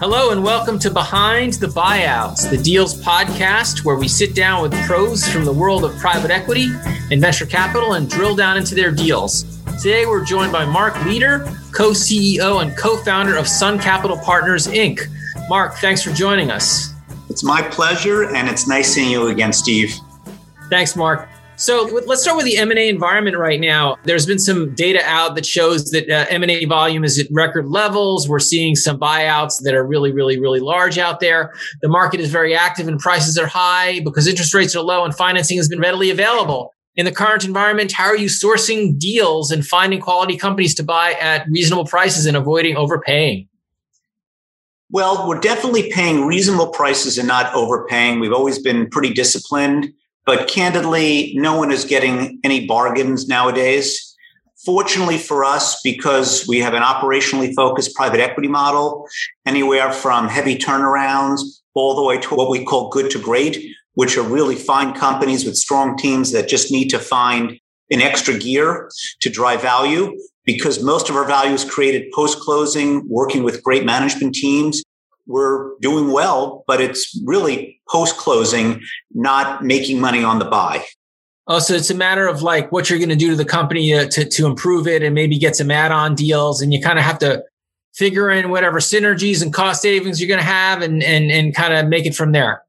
Hello, and welcome to Behind the Buyouts, the Deals podcast, where we sit down with pros from the world of private equity and venture capital and drill down into their deals. Today, we're joined by Marc Leder, co CEO and co founder of Sun Capital Partners, Inc. Marc, thanks for joining us. It's my pleasure, and it's nice seeing you again, Steve. Thanks, Marc. So let's start with the M&A environment right now. There's been some data out that shows that uh, M&A volume is at record levels. We're seeing some buyouts that are really, really, really large out there. The market is very active and prices are high because interest rates are low and financing has been readily available. In the current environment, how are you sourcing deals and finding quality companies to buy at reasonable prices and avoiding overpaying? Well, we're definitely paying reasonable prices and not overpaying. We've always been pretty disciplined. But candidly, no one is getting any bargains nowadays. Fortunately for us, because we have an operationally focused private equity model, anywhere from heavy turnarounds all the way to what we call good to great, which are really fine companies with strong teams that just need to find an extra gear to drive value because most of our value is created post closing, working with great management teams we're doing well, but it's really post closing, not making money on the buy. Oh, so it's a matter of like what you're going to do to the company to, to, to improve it and maybe get some add on deals. And you kind of have to figure in whatever synergies and cost savings you're going to have and, and, and kind of make it from there.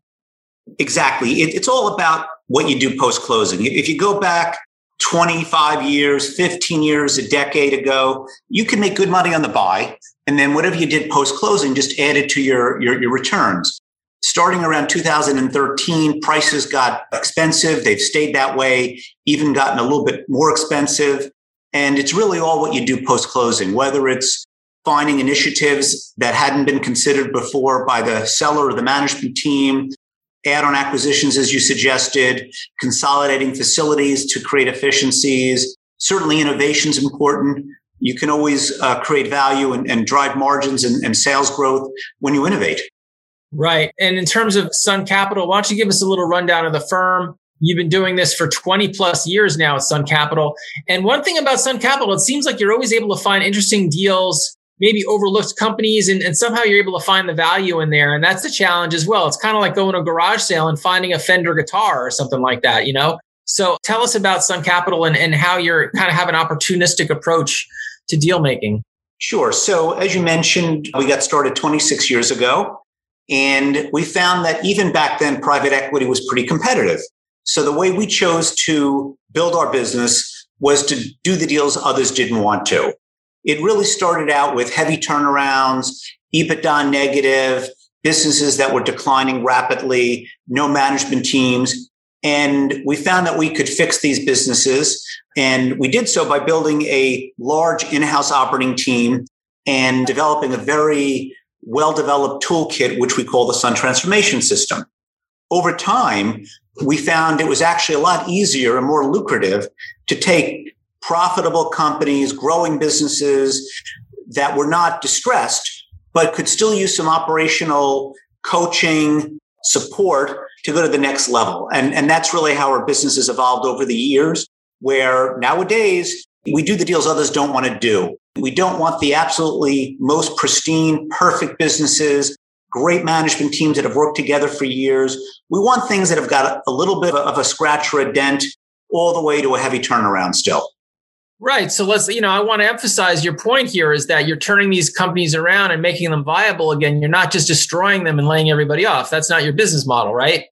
Exactly. It, it's all about what you do post closing. If you go back 25 years, 15 years, a decade ago, you can make good money on the buy. And then whatever you did post closing, just added to your, your, your returns. Starting around 2013, prices got expensive. They've stayed that way, even gotten a little bit more expensive. And it's really all what you do post closing, whether it's finding initiatives that hadn't been considered before by the seller or the management team, add on acquisitions, as you suggested, consolidating facilities to create efficiencies. Certainly, innovation is important. You can always uh, create value and, and drive margins and, and sales growth when you innovate. Right. And in terms of Sun Capital, why don't you give us a little rundown of the firm? You've been doing this for 20 plus years now at Sun Capital. And one thing about Sun Capital, it seems like you're always able to find interesting deals maybe overlooked companies and, and somehow you're able to find the value in there. And that's the challenge as well. It's kind of like going to a garage sale and finding a Fender guitar or something like that, you know? So tell us about Sun Capital and, and how you're kind of have an opportunistic approach to deal making. Sure. So as you mentioned, we got started 26 years ago and we found that even back then, private equity was pretty competitive. So the way we chose to build our business was to do the deals others didn't want to. It really started out with heavy turnarounds, EBITDA negative, businesses that were declining rapidly, no management teams. And we found that we could fix these businesses. And we did so by building a large in house operating team and developing a very well developed toolkit, which we call the Sun Transformation System. Over time, we found it was actually a lot easier and more lucrative to take profitable companies, growing businesses that were not distressed, but could still use some operational coaching support to go to the next level. And, and that's really how our business has evolved over the years, where nowadays we do the deals others don't want to do. We don't want the absolutely most pristine, perfect businesses, great management teams that have worked together for years. We want things that have got a little bit of a scratch or a dent all the way to a heavy turnaround still. Right. So let's, you know, I want to emphasize your point here is that you're turning these companies around and making them viable again. You're not just destroying them and laying everybody off. That's not your business model, right?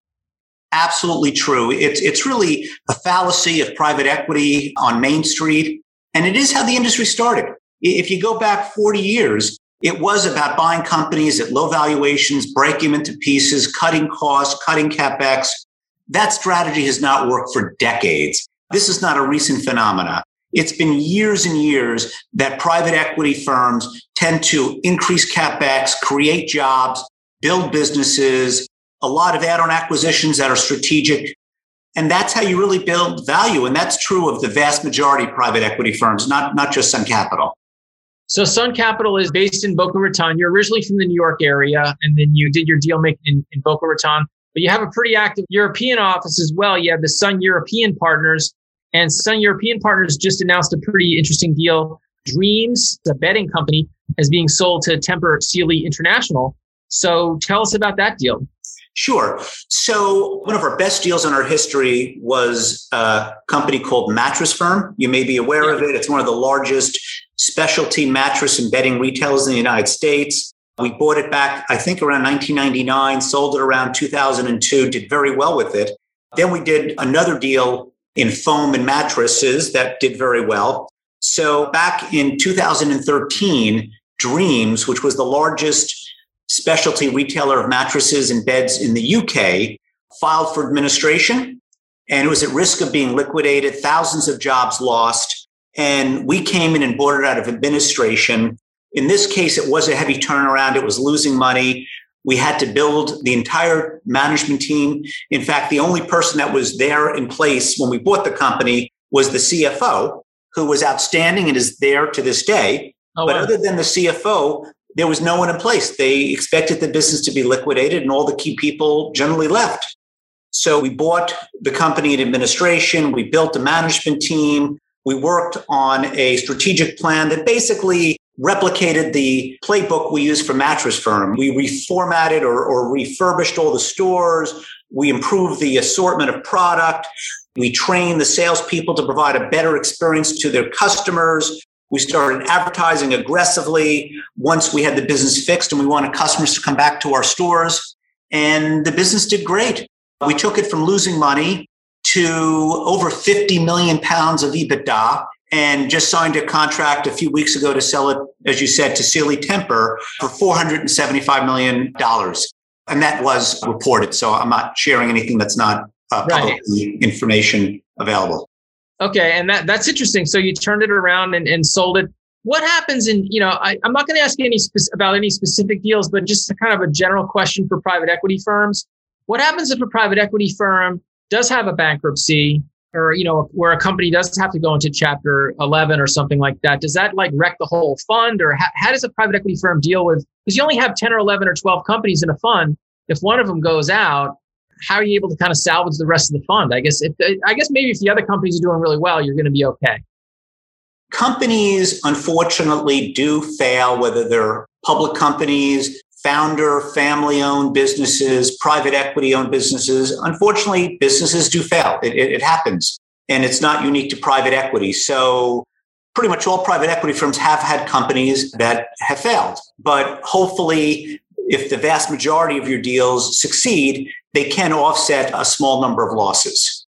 Absolutely true. It's, it's really a fallacy of private equity on Main Street. And it is how the industry started. If you go back 40 years, it was about buying companies at low valuations, breaking them into pieces, cutting costs, cutting capex. That strategy has not worked for decades. This is not a recent phenomenon. It's been years and years that private equity firms tend to increase capex, create jobs, build businesses, a lot of add on acquisitions that are strategic. And that's how you really build value. And that's true of the vast majority of private equity firms, not, not just Sun Capital. So Sun Capital is based in Boca Raton. You're originally from the New York area, and then you did your deal making in, in Boca Raton. But you have a pretty active European office as well. You have the Sun European Partners, and Sun European Partners just announced a pretty interesting deal. Dreams, the betting company, is being sold to Tempur Sealy International. So tell us about that deal. Sure. So, one of our best deals in our history was a company called Mattress Firm. You may be aware yeah. of it. It's one of the largest specialty mattress and bedding retailers in the United States. We bought it back, I think, around 1999, sold it around 2002, did very well with it. Then we did another deal in foam and mattresses that did very well. So, back in 2013, Dreams, which was the largest specialty retailer of mattresses and beds in the UK, filed for administration and it was at risk of being liquidated, thousands of jobs lost. And we came in and bought it out of administration. In this case, it was a heavy turnaround. It was losing money. We had to build the entire management team. In fact, the only person that was there in place when we bought the company was the CFO, who was outstanding and is there to this day. Oh, but wow. other than the CFO, there was no one in place. They expected the business to be liquidated, and all the key people generally left. So we bought the company in administration, we built a management team, we worked on a strategic plan that basically replicated the playbook we use for Mattress Firm. We reformatted or, or refurbished all the stores. We improved the assortment of product. We trained the salespeople to provide a better experience to their customers. We started advertising aggressively once we had the business fixed and we wanted customers to come back to our stores. And the business did great. We took it from losing money to over 50 million pounds of EBITDA and just signed a contract a few weeks ago to sell it, as you said, to Sealy Tempur for $475 million. And that was reported. So I'm not sharing anything that's not uh, public right. information available. Okay, and that that's interesting. So you turned it around and, and sold it. What happens in you know? I, am not going to ask you any spe- about any specific deals, but just kind of a general question for private equity firms. What happens if a private equity firm does have a bankruptcy, or you know, where a company does have to go into Chapter 11 or something like that? Does that like wreck the whole fund, or how, how does a private equity firm deal with? Because you only have 10 or 11 or 12 companies in a fund. If one of them goes out, how are you able to kind of salvage the rest of the fund? I guess if I guess maybe if the other companies are doing really well, you're going to be okay. Companies unfortunately do fail, whether they're public companies, founder, family owned businesses, private equity owned businesses. Unfortunately, businesses do fail. It, it, it happens. And it's not unique to private equity. So pretty much all private equity firms have had companies that have failed. But hopefully, if the vast majority of your deals succeed, they can offset a small number of losses.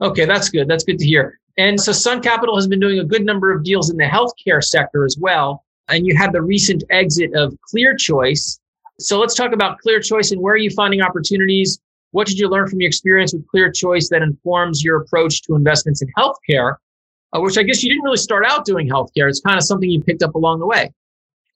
Okay, that's good. That's good to hear. And so Sun Capital has been doing a good number of deals in the healthcare sector as well. And you had the recent exit of ClearChoice. So let's talk about ClearChoice and where are you finding opportunities? What did you learn from your experience with ClearChoice that informs your approach to investments in healthcare? Uh, which I guess you didn't really start out doing healthcare. It's kind of something you picked up along the way.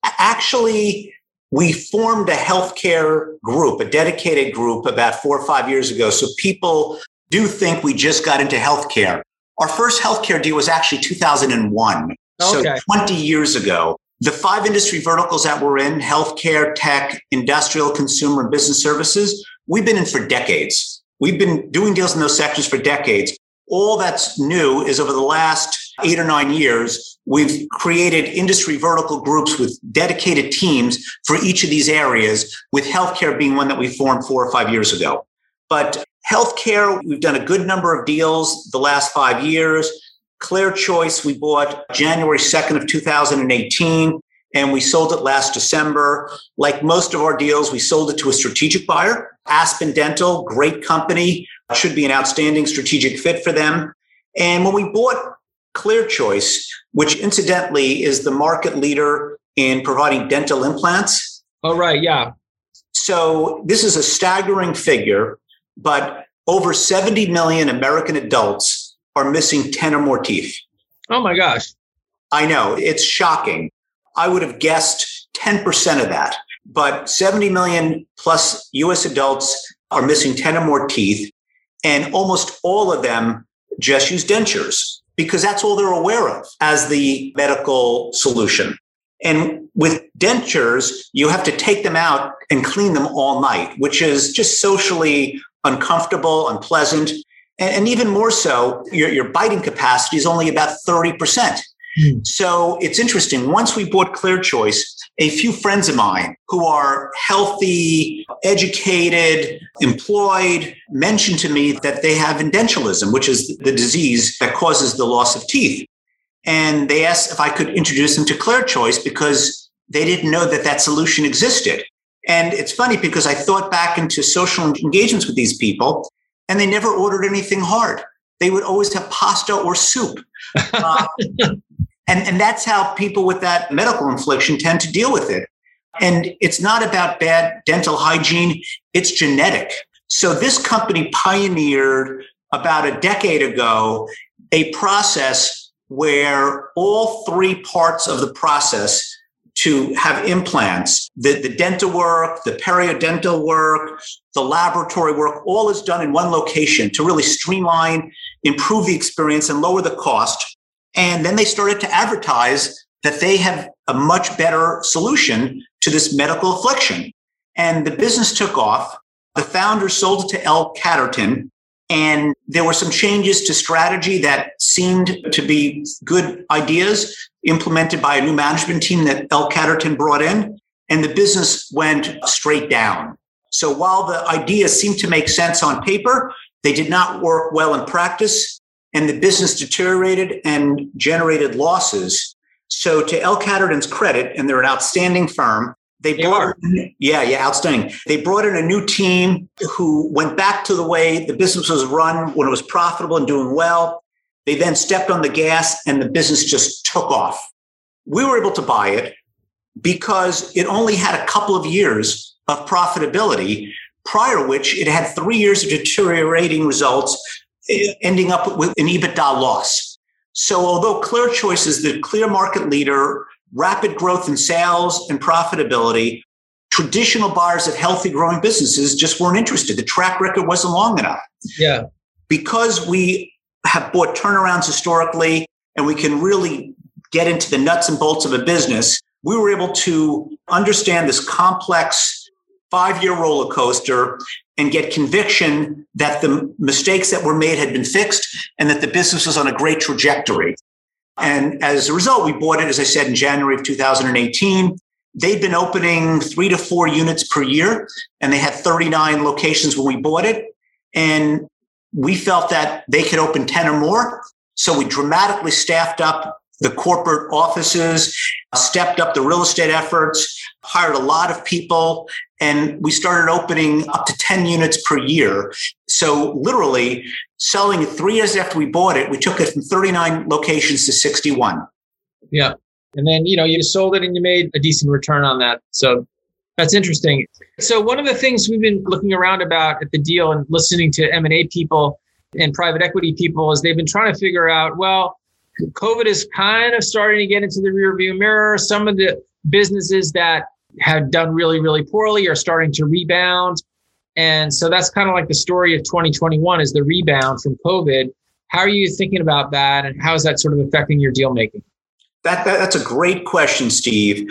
Actually, we formed a healthcare group, a dedicated group about four or five years ago. So people do think we just got into healthcare. Our first healthcare deal was actually 2001. Okay. So 20 years ago. The five industry verticals that we're in healthcare, tech, industrial, consumer, and business services we've been in for decades. We've been doing deals in those sectors for decades. All that's new is over the last eight or nine years, we've created industry vertical groups with dedicated teams for each of these areas, with healthcare being one that we formed four or five years ago. But healthcare, we've done a good number of deals the last five years. ClearChoice, we bought January 2nd of 2018 and we sold it last December. Like most of our deals, we sold it to a strategic buyer, Aspen Dental, great company, should be an outstanding strategic fit for them. And when we bought ClearChoice, which incidentally is the market leader in providing dental implants. Oh, right. Yeah. So this is a staggering figure, but over 70 million American adults are missing 10 or more teeth. Oh, my gosh. I know. It's shocking. I would have guessed 10% of that, but 70 million plus US adults are missing 10 or more teeth, and almost all of them just use dentures because that's all they're aware of as the medical solution. And with dentures, you have to take them out and clean them all night, which is just socially uncomfortable, unpleasant. And, even more so, your, your biting capacity is only about 30%. Mm. So it's interesting. Once we bought ClearChoice, a few friends of mine who are healthy, educated, employed mentioned to me that they have edentulism, which is the disease that causes the loss of teeth. And they asked if I could introduce them to ClearChoice because they didn't know that that solution existed. And it's funny because I thought back into social engagements with these people and they never ordered anything hard. They would always have pasta or soup. Uh, and, and that's how people with that medical infliction tend to deal with it. And it's not about bad dental hygiene, it's genetic. So this company pioneered about a decade ago a process where all three parts of the process to have implants. The, the dental work, the periodontal work, the laboratory work, all is done in one location to really streamline, improve the experience, and lower the cost. And then they started to advertise that they have a much better solution to this medical affliction. And the business took off. The founder sold it to L. Catterton, and there were some changes to strategy that seemed to be good ideas implemented by a new management team that L. Catterton brought in. And the business went straight down. So while the ideas seemed to make sense on paper, they did not work well in practice. And the business deteriorated and generated losses. So to L. Catterton's credit, and they're an outstanding firm, they, they brought, in, yeah, yeah, outstanding. They brought in a new team who went back to the way the business was run when it was profitable and doing well. They then stepped on the gas and the business just took off. We were able to buy it because it only had a couple of years of profitability, prior which it had three years of deteriorating results, eh, ending up with an EBITDA loss. So although ClearChoice is the clear market leader rapid growth in sales and profitability, traditional buyers of healthy growing businesses just weren't interested. The track record wasn't long enough. Yeah. Because we have bought turnarounds historically and we can really get into the nuts and bolts of a business, we were able to understand this complex five year roller coaster and get conviction that the mistakes that were made had been fixed and that the business was on a great trajectory. And as a result, we bought it, as I said, in January of 2018. They'd been opening three to four units per year, and they had 39 locations when we bought it. And we felt that they could open 10 or more. So we dramatically staffed up the corporate offices, stepped up the real estate efforts, hired a lot of people, and we started opening up to 10 units per year. So literally selling it three years after we bought it, we took it from 39 locations to 61. Yeah. And then, you know, you sold it and you made a decent return on that. So that's interesting. So one of the things we've been looking around about at the deal and listening to M&A people and private equity people is they've been trying to figure out, well, COVID is kind of starting to get into the rearview mirror. Some of the businesses that had done really, really poorly are starting to rebound. And so that's kind of like the story of 2021 is the rebound from COVID. How are you thinking about that? And how is that sort of affecting your deal making? That, that, that's a great question, Steve.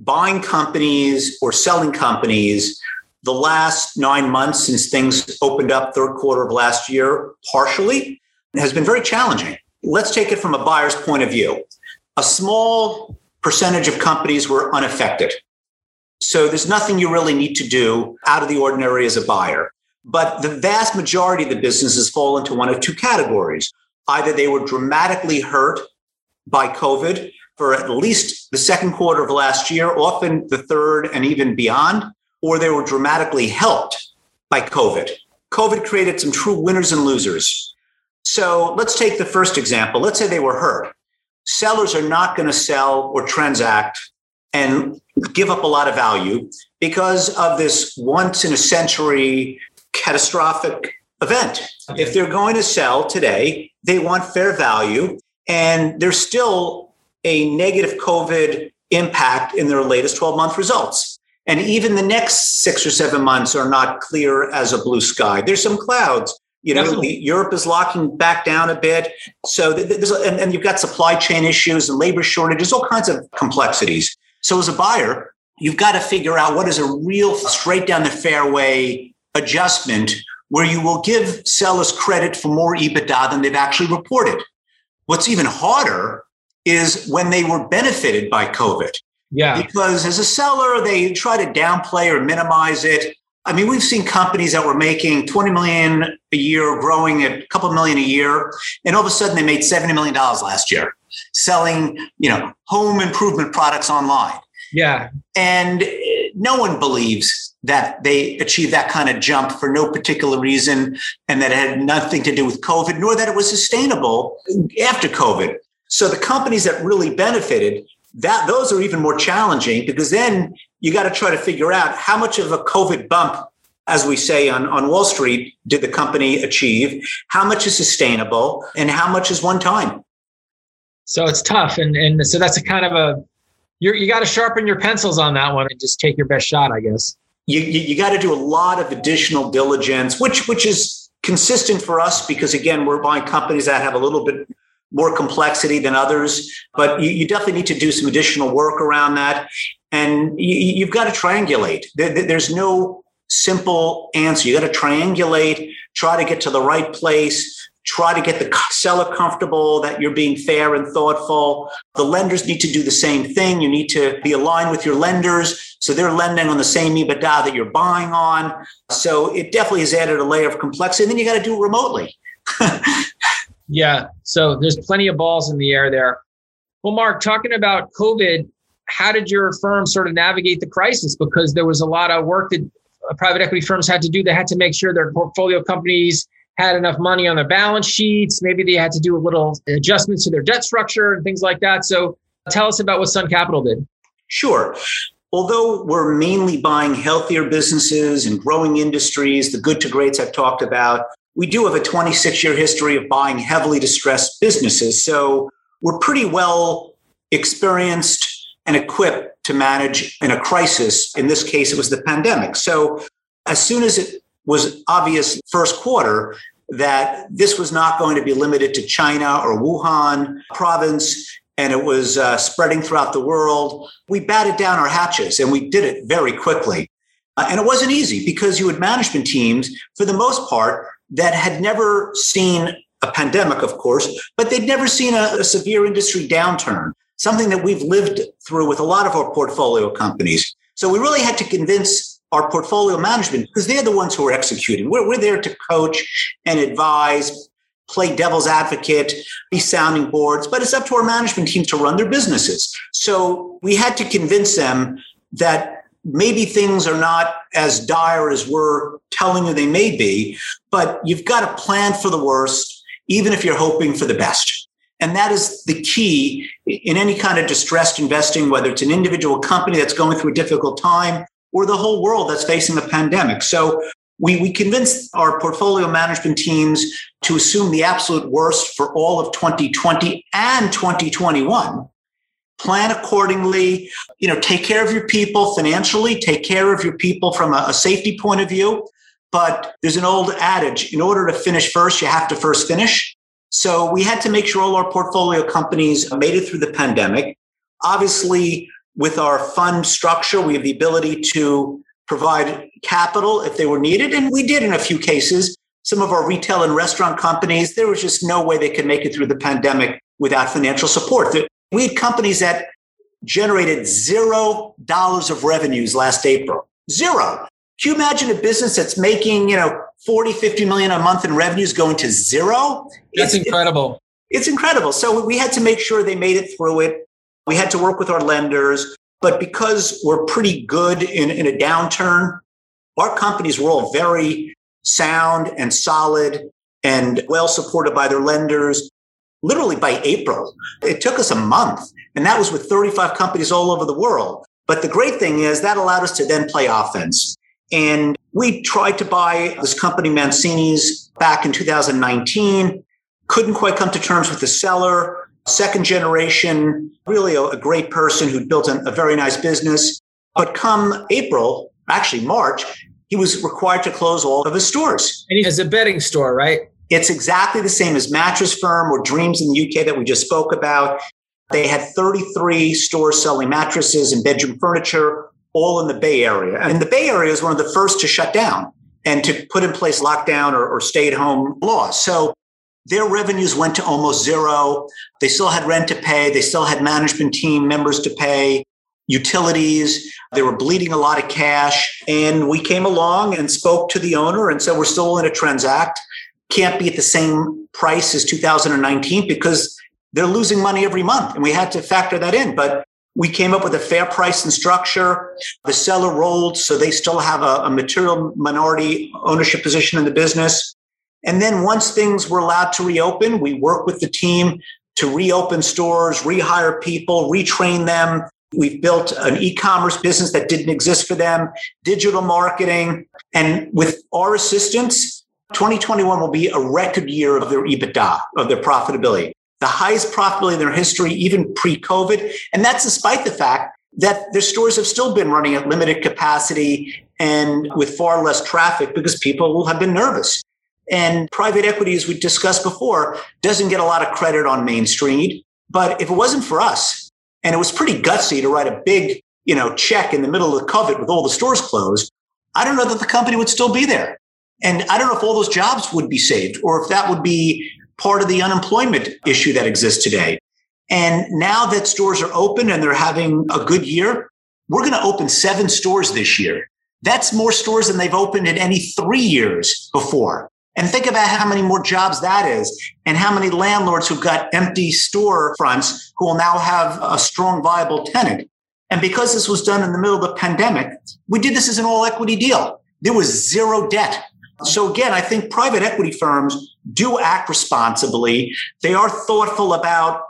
Buying companies or selling companies, the last nine months since things opened up third quarter of last year, partially, has been very challenging. Let's take it from a buyer's point of view. A small percentage of companies were unaffected. So there's nothing you really need to do out of the ordinary as a buyer. But the vast majority of the businesses fall into one of two categories. Either they were dramatically hurt by COVID for at least the second quarter of last year, often the third and even beyond, or they were dramatically helped by COVID. COVID created some true winners and losers. So let's take the first example. Let's say they were hurt. Sellers are not going to sell or transact and give up a lot of value because of this once in a century catastrophic event. If they're going to sell today, they want fair value, and there's still a negative COVID impact in their latest 12 month results. And even the next six or seven months are not clear as a blue sky. There's some clouds. You know, Europe is locking back down a bit. So, and, and you've got supply chain issues and labor shortages, all kinds of complexities. So, as a buyer, you've got to figure out what is a real straight down the fairway adjustment where you will give sellers credit for more EBITDA than they've actually reported. What's even harder is when they were benefited by COVID. Yeah. Because as a seller, they try to downplay or minimize it. I mean, we've seen companies that were making 20 million a year, growing at a couple million a year, and all of a sudden they made 70 million dollars last year selling, you know, home improvement products online. Yeah. And no one believes that they achieved that kind of jump for no particular reason and that it had nothing to do with COVID, nor that it was sustainable after COVID. So the companies that really benefited, that those are even more challenging because then you got to try to figure out how much of a COVID bump, as we say on, on Wall Street, did the company achieve, how much is sustainable, and how much is one time. So it's tough. And and so that's a kind of a you you got to sharpen your pencils on that one and just take your best shot, I guess. You, you, you got to do a lot of additional diligence, which which is consistent for us because again, we're buying companies that have a little bit more complexity than others. But you, you definitely need to do some additional work around that, and you, have got to triangulate. There, there's no simple answer. You got to triangulate, try to get to the right place try to get the seller comfortable that you're being fair and thoughtful. The lenders need to do the same thing. You need to be aligned with your lenders so they're lending on the same EBITDA that you're buying on. So it definitely has added a layer of complexity. And then you got to do it remotely. yeah. So there's plenty of balls in the air there. Well, Marc, talking about COVID, how did your firm sort of navigate the crisis? Because there was a lot of work that uh, private equity firms had to do. They had to make sure their portfolio companies had enough money on their balance sheets. Maybe they had to do a little adjustments to their debt structure and things like that. So tell us about what Sun Capital did. Sure. Although we're mainly buying healthier businesses and growing industries, the good to greats I've talked about, we do have a 26 year history of buying heavily distressed businesses. So we're pretty well experienced and equipped to manage in a crisis. In this case, it was the pandemic. So as soon as it was obvious first quarter that this was not going to be limited to China or Wuhan province and it was uh, spreading throughout the world. We batted down our hatches and we did it very quickly. Uh, and it wasn't easy because you had management teams, for the most part, that had never seen a pandemic, of course, but they'd never seen a, a severe industry downturn, something that we've lived through with a lot of our portfolio companies. So we really had to convince our portfolio management because they're the ones who are executing. We're, we're there to coach and advise, play devil's advocate, be sounding boards, but it's up to our management team to run their businesses. So we had to convince them that maybe things are not as dire as we're telling you they may be, but you've got to plan for the worst, even if you're hoping for the best. And that is the key in any kind of distressed investing, whether it's an individual company that's going through a difficult time or the whole world that's facing a pandemic. So we, we convinced our portfolio management teams to assume the absolute worst for all of 2020 and 2021 plan accordingly you know take care of your people financially take care of your people from a, a, safety point of view but there's an old adage in order to finish first you have to first finish so we had to make sure all our portfolio companies made it through the pandemic obviously with our fund structure, we have the ability to provide capital if they were needed. And we did in a few cases. Some of our retail and restaurant companies, there was just no way they could make it through the pandemic without financial support. We had companies that generated zero dollars of revenues last April. Zero. Can you imagine a business that's making, you know, 40, 50 million a month in revenues going to zero? That's it's, incredible. It's incredible. So we had to make sure they made it through it. We had to work with our lenders, but because we're pretty good in, in a downturn, our companies were all very sound and solid and well supported by their lenders. Literally by April, it took us a month, and that was with 35 companies all over the world. But the great thing is that allowed us to then play offense. And we tried to buy this company, Mancini's, back in 2019, couldn't quite come to terms with the seller second generation, really a, a great person who built a, very nice business. But come April, actually March, he was required to close all of his stores. And he has a bedding store, right? It's exactly the same as Mattress Firm or Dreams in the UK that we just spoke about. They had 33 stores selling mattresses and bedroom furniture, all in the Bay Area. And the Bay Area is one of the first to shut down and to put in place lockdown or, or stay at home laws. So their revenues went to almost zero. They still had rent to pay. They still had management team members to pay, utilities. They were bleeding a lot of cash. And we came along and spoke to the owner and said, we're still in a transact. Can't be at the same price as 2019 because they're losing money every month. And we had to factor that in. But we came up with a fair price and structure. The seller rolled, so they still have a, a material minority ownership position in the business. And then once things were allowed to reopen, we worked with the team to reopen stores, rehire people, retrain them. We've built an e commerce business that didn't exist for them, digital marketing. And with our assistance, 2021 will be a record year of their EBITDA, of their profitability, the highest profitability in their history, even pre COVID. And that's despite the fact that their stores have still been running at limited capacity and with far less traffic because people have been nervous. And private equity, as we discussed before, doesn't get a lot of credit on Main Street. But if it wasn't for us, and it was pretty gutsy to write a big, you know, check in the middle of the COVID with all the stores closed, I don't know that the company would still be there. And I don't know if all those jobs would be saved or if that would be part of the unemployment issue that exists today. And now that stores are open and they're having a good year, we're going to open seven stores this year. That's more stores than they've opened in any three years before. And think about how many more jobs that is, and how many landlords who've got empty store fronts who will now have a strong, viable tenant. And because this was done in the middle of the pandemic, we did this as an all equity deal. There was zero debt. So again, I think private equity firms do act responsibly. They are thoughtful about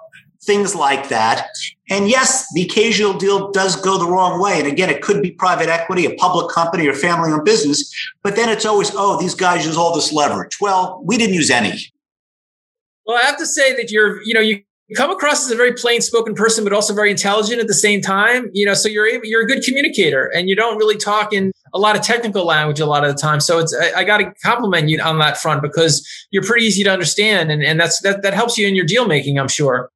things like that. And yes, the occasional deal does go the wrong way. And again, it could be private equity, a public company, or family owned business. But then it's always, oh, these guys use all this leverage. Well, we didn't use any. Well, I have to say that you're, you know, you come across as a very plain spoken person, but also very intelligent at the same time. You know, so you're you're a good communicator and you don't really talk in a lot of technical language a lot of the time. So it's, I, I got to compliment you on that front because you're pretty easy to understand. And, and that's, that, that helps you in your deal making, I'm sure.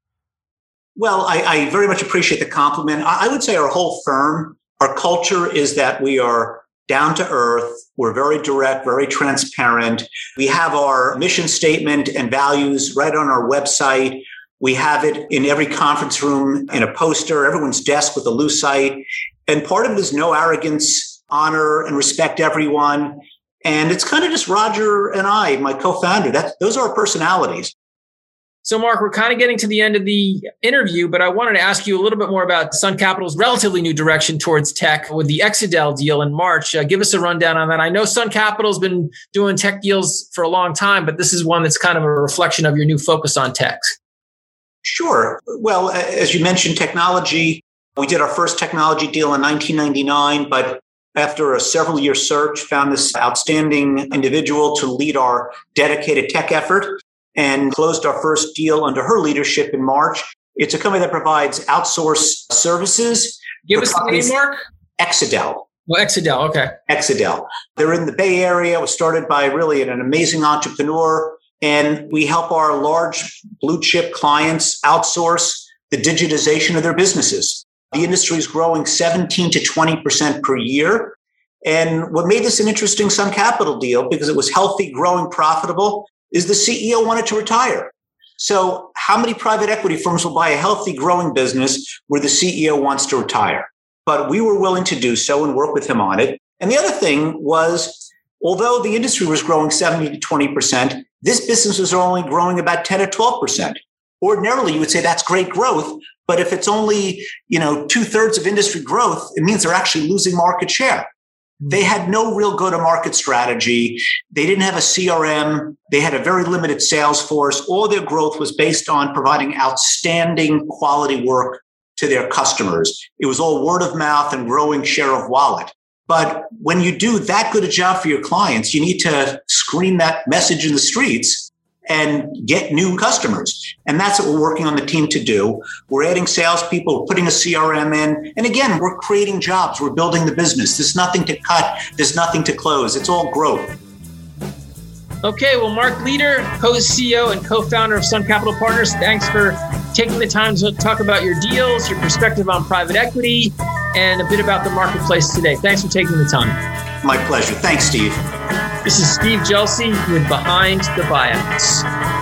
Well, I, I very much appreciate the compliment. I, I would say our whole firm, our culture is that we are down to earth. We're very direct, very transparent. We have our mission statement and values right on our website. We have it in every conference room in a poster, everyone's desk with a loose lucite. And part of it is no arrogance, honor and respect everyone. And it's kind of just Roger and I, my co-founder. That those are our personalities. So, Marc, we're kind of getting to the end of the interview, but I wanted to ask you a little bit more about Sun Capital's relatively new direction towards tech with the Exadel deal in March. Uh, give us a rundown on that. I know Sun Capital's been doing tech deals for a long time, but this is one that's kind of a reflection of your new focus on tech. Sure. Well, as you mentioned, technology. We did our first technology deal in 1999, but after a several year search, found this outstanding individual to lead our dedicated tech effort and closed our first deal under her leadership in March. It's a company that provides outsourced services. Give us the name, Marc. Exadel. Well, Exadel, okay. Exadel. They're in the Bay Area. It was started by really an amazing entrepreneur. And we help our large blue chip clients outsource the digitization of their businesses. The industry is growing 17 to 20% per year. And what made this an interesting Sun Capital deal, because it was healthy, growing, profitable, is the CEO wanted to retire. So, how many private equity firms will buy a healthy, growing business where the CEO wants to retire? But we were willing to do so and work with him on it. And the other thing was, although the industry was growing 70 to 20%, this business was only growing about 10 to 12%. Ordinarily, you would say that's great growth. But if it's only, you know, two thirds of industry growth, it means they're actually losing market share. They had no real go to market strategy. They didn't have a CRM. They had a very limited sales force. All their growth was based on providing outstanding quality work to their customers. It was all word of mouth and growing share of wallet. But when you do that good a job for your clients, you need to scream that message in the streets and get new customers. And that's what we're working on the team to do. We're adding salespeople, putting a CRM in. And again, we're creating jobs, we're building the business. There's nothing to cut, there's nothing to close. It's all growth. Okay, well, Marc Leder, co CEO and co founder of Sun Capital Partners, thanks for taking the time to talk about your deals, your perspective on private equity, and a bit about the marketplace today. Thanks for taking the time. My pleasure. Thanks, Steve. This is Steve Gelsi with Behind the Buyouts.